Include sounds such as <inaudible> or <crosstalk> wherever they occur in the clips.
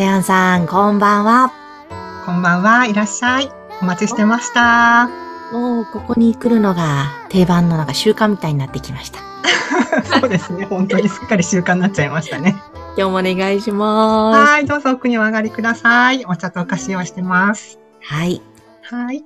セアンさん、こんばんは。こんばんは。いらっしゃい。お待ちしてました。もうここに来るのが定番のなんか習慣みたいになってきました。<laughs> そうですね。本当にすっかり習慣になっちゃいましたね。今日もお願いしまはい。どうぞ奥にお上がりください。お茶とお菓子用意してます。す。はい。はい。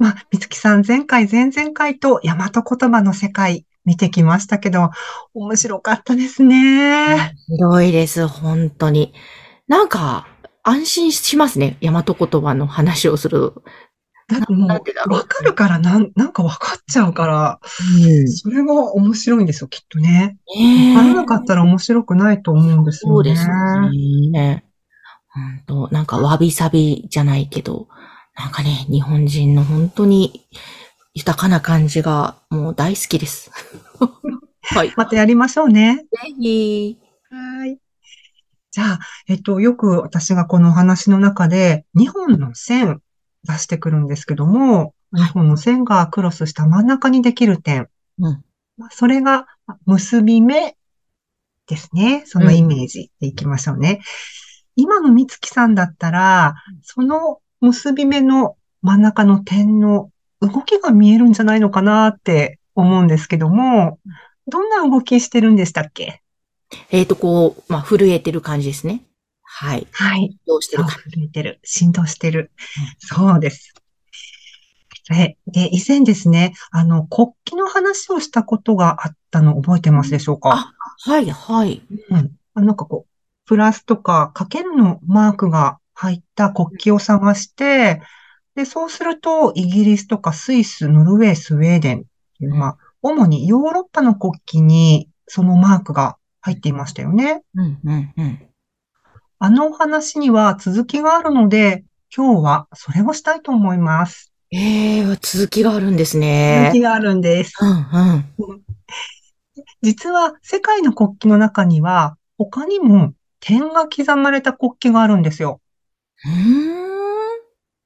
まあ、みつきさん、前回、前々回と大和言葉の世界見てきましたけど、面白かったですね。広いです、本当に。なんか、安心しますね。大和言葉の話をする。だってもう、わかるから、なん、なんかわかっちゃうから、うん。それが面白いんですよ、きっとね。ねわからなかったら面白くないと思うんですよね。そうですね。本当なんかわびさびじゃないけど、なんかね、日本人の本当に豊かな感じがもう大好きです。<laughs> はい。ぜまたやりましょうね。ひ。はい。じゃあ、えっと、よく私がこのお話の中で、2本の線出してくるんですけども、2本の線がクロスした真ん中にできる点。うん。まあそれが結び目ですね。そのイメージでいきましょうね。今のみつきさんだったら、その結び目の真ん中の点の動きが見えるんじゃないのかなって思うんですけども、どんな動きしてるんでしたっけ？えっ、と、こう、まあ、震えてる感じですね。はい。はい。どうしてるか。震えてる。振動してる。そうです。えで、以前ですね、あの、国旗の話をしたことがあったの覚えてますでしょうか？あはい、はい。うん。あなんかこう、プラスとか、かけるのマークが入った国旗を探して、で、そうすると、イギリスとかスイス、ノルウェー、スウェーデンっていう、まあ、主にヨーロッパの国旗にそのマークが入っていましたよね。うん、うん、うん。あのお話には続きがあるので、今日はそれをしたいと思います。ええ続きがあるんです続ねき。があるんです。うん、うん。実は世界の国旗の中には他にも点が刻まれた国旗があるんですよ。うーん。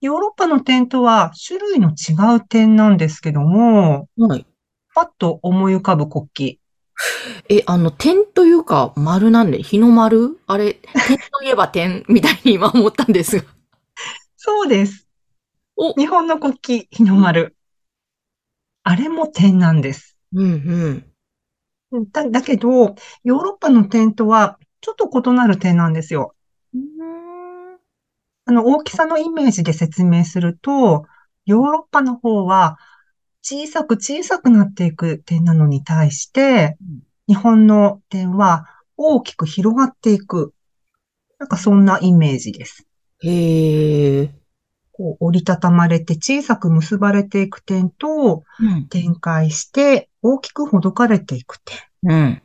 ヨーロッパの点とは種類の違う点なんですけども、はい。パッと思い浮かぶ国旗。え、あの、点というか、丸なんで、日の丸？あれ、点といえば点みたいに今思ったんですが。そうです。お日本の国旗、日の丸。あれも点なんです。うん、うん。だ、だけど、ヨーロッパの点とはちょっと異なる点なんですよ。あの、大きさのイメージで説明すると、ヨーロッパの方は小さく小さくなっていく点なのに対してうん、日本の点は大きく広がっていく。なんかそんなイメージです。へえ。こう折りたたまれて小さく結ばれていく点と、うん。展開して大きくほどかれていく点。うん。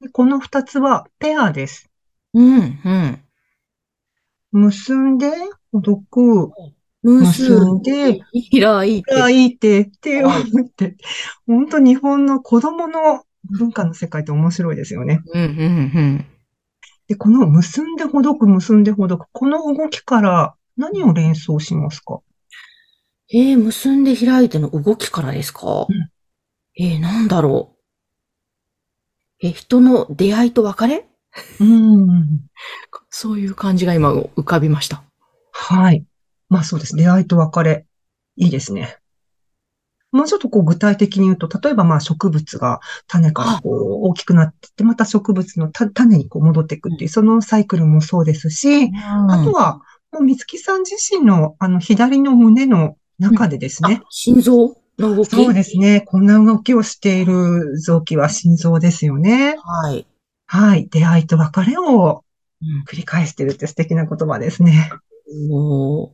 でこの二つはペアです。うん、うん。結んで、ほどく、結んでで、開いて。開いて、手を打って。本当日本の子供の文化の世界って面白いですよね。うん、うん、うん。で、この結んでほどく、結んでほどく、この動きから何を連想しますか？えー、結んで開いての動きからですか、うんえー、なんだろう。え、人の出会いと別れ？うん。そういう感じが今浮かびました。はい。まあそうです。出会いと別れ。いいですね。もうちょっとこう具体的に言うと、例えばまあ植物が種からこう大きくなってって、また植物のた種にこう戻っていくっていう、そのサイクルもそうですし、あとは、もう三月さん自身のあの左の胸の中でですねあ、、心臓の動きそうですね、こんな動きをしている臓器は心臓ですよね。はい。はい。出会いと別れをうん繰り返してるって素敵な言葉ですね。おー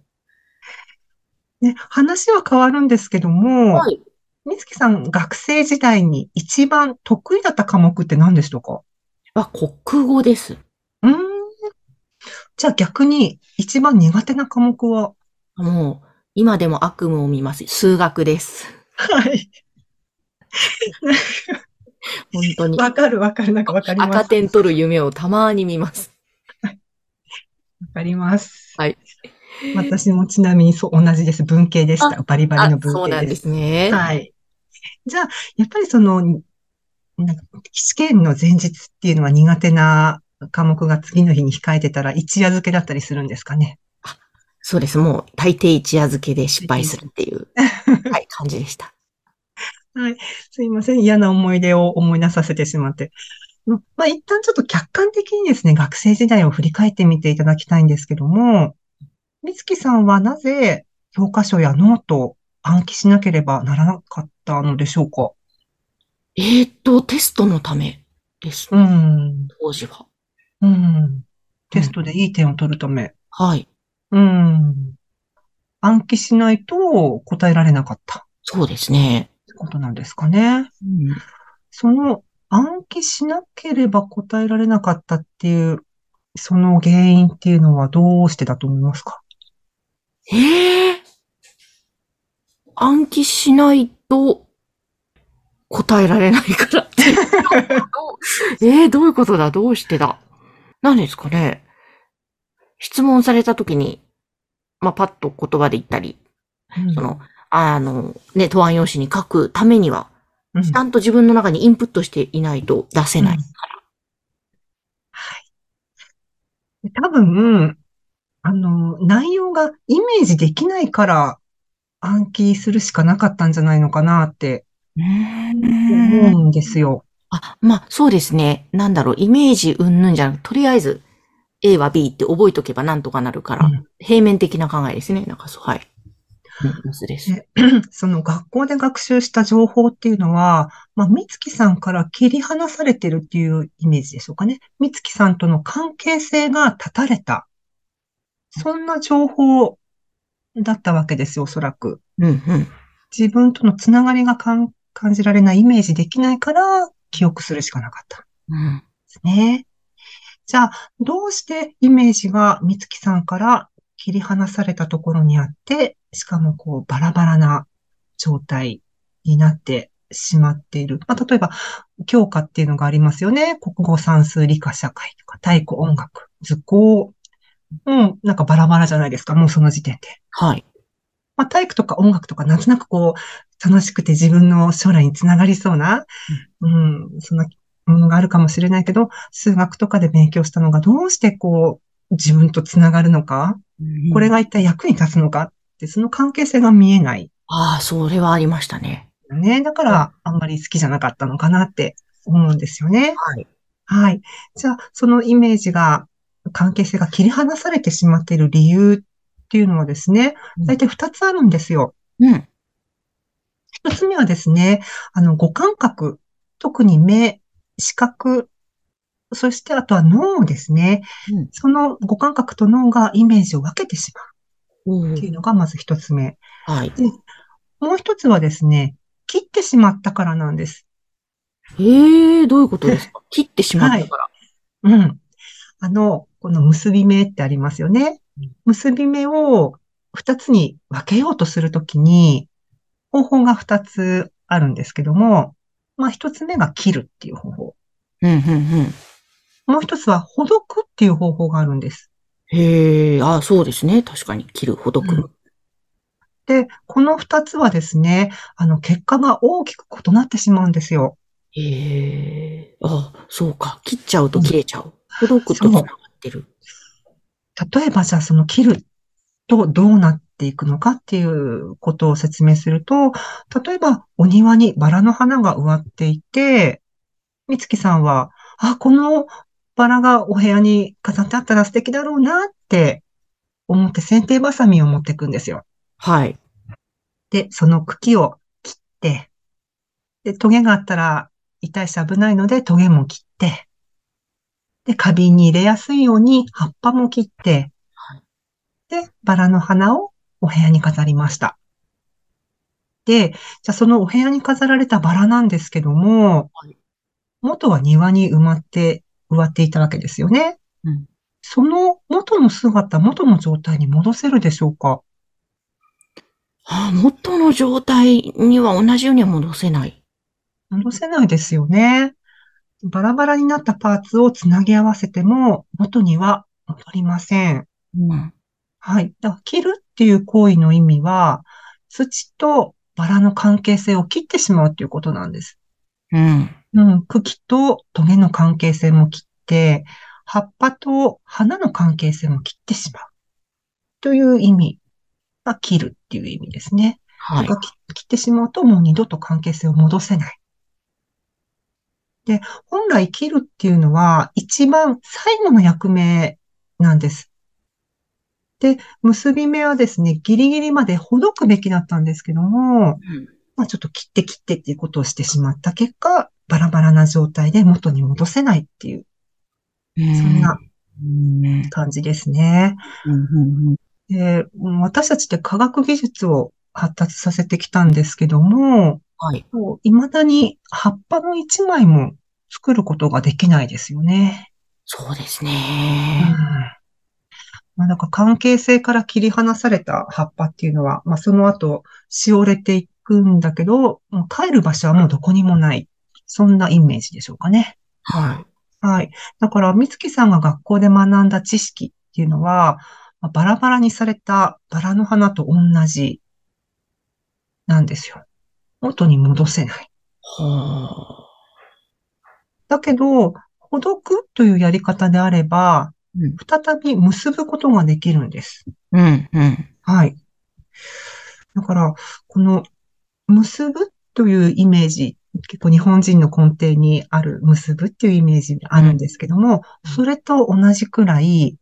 ね、話は変わるんですけども、はい。みつきさん、学生時代に一番得意だった科目って何でしたか？は国語です。うーん。じゃあ逆に一番苦手な科目は？もう、今でも悪夢を見ます。数学です。はい。<laughs> 本当に。わかるわかる。なんかわかります。赤点取る夢をたまに見ます。<laughs> わかります。はい。私もちなみにそう、同じです。文系でした。バリバリあの、文そうなんで系です。すね。はい。じゃあ、やっぱりその、なんか試験の前日っていうのは苦手な科目が次の日に控えてたら一夜漬けだったりするんですかね？そうです。もう、大抵一夜漬けで失敗するっていう、<laughs> はい、感じでした。すいません。嫌な思い出を思い出させてしまって。うんまあ、一旦ちょっと客観的にですね、学生時代を振り返ってみていただきたいんですけども、美月さんはなぜ教科書やノートを暗記しなければならなかったのでしょうか？えーっと、テストのためです。うん。当時は。うん。テストでいい点を取るため。はい。うん。暗記しないと答えられなかったっそうですね。てことなんですかね。うん。その暗記しなければ答えられなかったっていう、その原因っていうのはどうしてだと思いますか？ええ暗記しないと答えられないからって。<laughs> えー、どういうことだ？どうしてだ？何ですかね？質問されたときに、まあ、パッと言葉で言ったり、その、あの、ね、答案用紙に書くためには、うん、ちゃんと自分の中にインプットしていないと出せない。うん多分、あの、内容がイメージできないから暗記するしかなかったんじゃないのかなって思うんですよ。あ、まあ、そうですね。なんだろう、イメージうんぬんじゃなく、とりあえず、A は B って覚えとけばなんとかなるから、うん平面的な考えですね。なんかそう、はい。うん、そうです。ね <clears throat> その学校で学習した情報っていうのは、まあ、美月さんから切り離されてるっていうイメージでしょうかね。美月さんとの関係性が断たれた。そんな情報だったわけですよ、おそらく。うん、うん。自分とのつながりが感じられない、イメージできないから、記憶するしかなかった。うん。ですね。じゃあ、どうしてイメージが美月さんから切り離されたところにあって、しかもこうバラバラな状態になってしまっている。まあ、例えば、教科っていうのがありますよね。国語、算数、理科、社会とか、体育、音楽、図工。うん、なんかバラバラじゃないですか。もうその時点で。はい。まあ、体育とか音楽とか、なんとなくこう、楽しくて自分の将来につながりそうな、うん、そんなものがあるかもしれないけど、数学とかで勉強したのがどうしてこう、自分とつながるのか、これが。が一体役に立つのかって、その関係性が見えない。ああ、それはありましたね。ね。だから、あんまり好きじゃなかったのかなって思うんですよね。はい。はい。じゃあ、そのイメージが、関係性が切り離されてしまっている理由っていうのはですね、うん大体二つあるんですよ。うん。一つ目はですね、あの、五感覚、特に目、視覚、そしてあとは脳ですね。うんその五感覚と脳がイメージを分けてしまううっていうんのがまず一つ目。はい。もう一つはですね、切ってしまったからなんです。ええどういうことですか？切ってしまったから。うん。あの、この結び目ってありますよねうん。結び目を二つに分けようとするときに、方法が二つあるんですけども、まあ一つ目が切るっていう方法。うん、うん、うん。もう一つはほどくっていう方法があるんです。へえ、ああ、そうですね。確かに、切る、ほどく。うんで、この二つはですね、あの、結果が大きく異なってしまうんですよ。へえ、ああ、そうか。切っちゃうと切れちゃう。ほどくと繋がってる。例えばじゃあその切るとどうなっていくのかっていうことを説明すると、例えばお庭にバラの花が植わっていて、みつきさんは、あ、このバラがお部屋に飾ってあったら素敵だろうなって思って剪定バサミを持っていくんですよ。はい。で、その茎を切って、で、トゲがあったら痛いし危ないのでトゲも切って、で、花瓶に入れやすいように葉っぱも切ってはい、で、バラの花をお部屋に飾りました。で、じゃあそのお部屋に飾られたバラなんですけどもはい、元は庭に埋まって植わっていたわけですよね。うんその元の姿、元の状態に戻せるでしょうか？ああ、元の状態には同じようには戻せない。戻せないですよね。バラバラになったパーツをつなぎ合わせても元には戻りません。うん。はい。だから切るっていう行為の意味は、土とバラの関係性を切ってしまうということなんです。うん。うん、茎とトゲの関係性も切って、葉っぱと花の関係性も切ってしまう。という意味が切るっていう意味ですね。はい。が切切ってしまうともう二度と関係性を戻せない。で、本来切るっていうのは一番最後の役目なんです。で、結び目はですね、ギリギリまでほどくべきだったんですけども、まあちょっと切って切ってっていうことをしてしまった結果、バラバラな状態で元に戻せないっていう、うん。そんなうん。感じですね。うん。で、うん私たちって科学技術を発達させてきたんですけども、はい。未だに葉っぱの一枚も作ることができないですよね。そうですうんね。まあ、なんか関係性から切り離された葉っぱっていうのは、まあ、その後、しおれていくんだけど、もう帰る場所はもうどこにもない。そんなイメージでしょうかね。はい。はい。だから、美月さんが学校で学んだ知識っていうのは、まあバラバラにされたバラの花と同じなんですよ。元に戻せない。はだけど、ほどくというやり方であれば、うん再び結ぶことができるんです。あ。うん。うん。はい。だから、この、結ぶというイメージ、結構日本人の根底にある結ぶっていうイメージがあるんですけども、うんそれと同じくらい、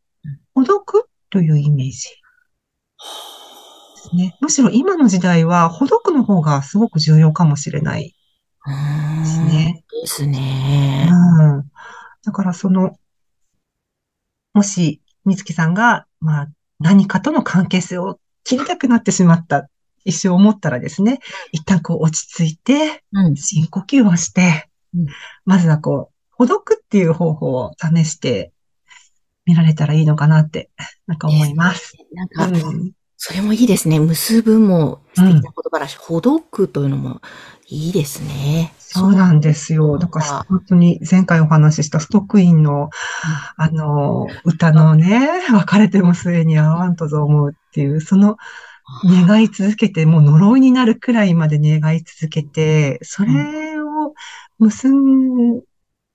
ほどくというイメージね。むしろ今の時代は、ほどくの方がすごく重要かもしれない。ですね。ですね。うん。だからその、もし、みつきさんが、まあ、何かとの関係性を切りたくなってしまった、一瞬思ったらですね、一旦こう落ち着いて、うん。深呼吸をしてうん、まずはこう、ほどくっていう方法を試してみられたらいいのかなって、なんか思います。なんか、うんそれもいいですね。結ぶも素敵な言葉だし、ほどくというのもいいですね。そうなんですよ。だから、本当に前回お話ししたストックインの、あの、歌のね、別れても末に会わんとぞ思うっていう、その願い続けて、もう呪いになるくらいまで願い続けて、それを結ん、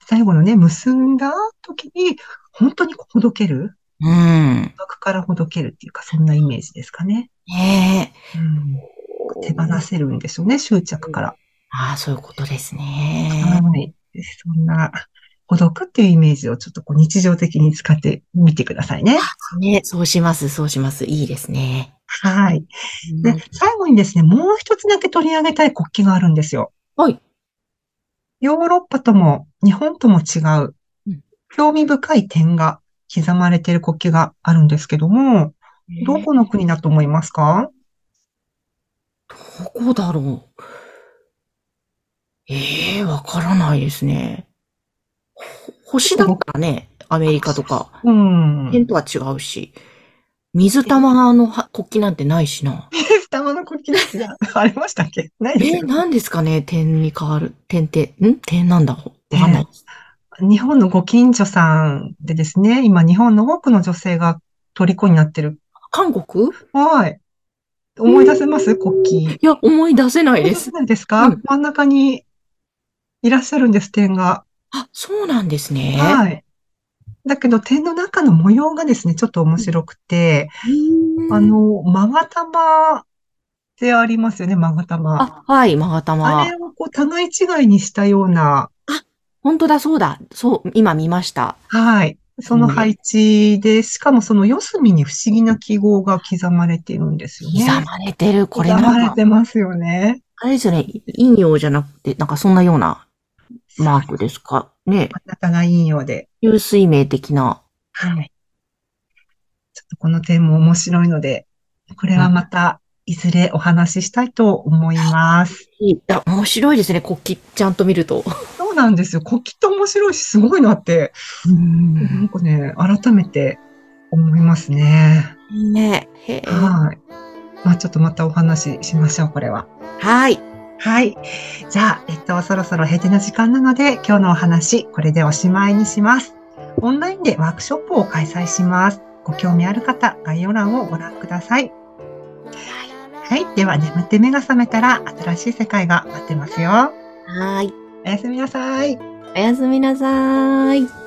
最後のね、結んだ時に、本当にほどける？うん。孤独からほどけるっていうか、そんなイメージですかね。ねえ。うん、手放せるんでしょうね、執着から。ああ、そういうことですね。はい。そんな、孤独っていうイメージをちょっとこう日常的に使ってみてくださいね。ね、そうします、そうします。いいですね。はい。うんで、最後にですね、もう一つだけ取り上げたい国旗があるんですよ。はい。ヨーロッパとも日本とも違ううん、興味深い点が刻まれている国旗があるんですけども、どこの国だと思いますか？どこだろう？ええわからないですね。ほ星だったらね、アメリカとか、うん。点とは違うし、水玉のは国旗なんてないしな。玉の国旗ですが、<laughs> ありましたっけ？ないですえー、何ですかね？点に変わる。点って、ん？点なんだ？わかんないです。日本のご近所さんでですね、今日本の多くの女性が虜になってる。韓国？はい。思い出せます？国旗。いや、思い出せないです。ないですか、うん真ん中にいらっしゃるんです、点が。あ、そうなんですね。はい。だけど点の中の模様がですね、ちょっと面白くて、うんあ、の、まが玉ってありますよね、まが玉。あ、はい、まがたまあれ。をこう互い違いにしたような、本当だ、そうだ。そう、今見ました。はい。その配置で、しかもその四隅に不思議な記号が刻まれているんですよね。刻まれてる。これ刻まれてますよね。あれですよね。陰陽じゃなくて、なんかそんなようなマークですか？ね。真ん中が陰陽で。有水明的な。はい。ちょっとこの点も面白いので、これはまた、いずれお話ししたいと思います。いや、面白いですね。国旗ちゃんと見ると。そうなんですよ。国旗って面白いし、すごいなって、なんかね、改めて思いますね。ね。はい。まあちょっとまたお話ししましょう、これは。はい。はい。じゃあ、えっと、そろそろ閉店の時間なので、今日のお話、これでおしまいにします。オンラインでワークショップを開催します。ご興味ある方、概要欄をご覧ください。はい。では、眠って目が覚めたら、新しい世界が待ってますよ。はい。おやすみなさい。おやすみなさーい。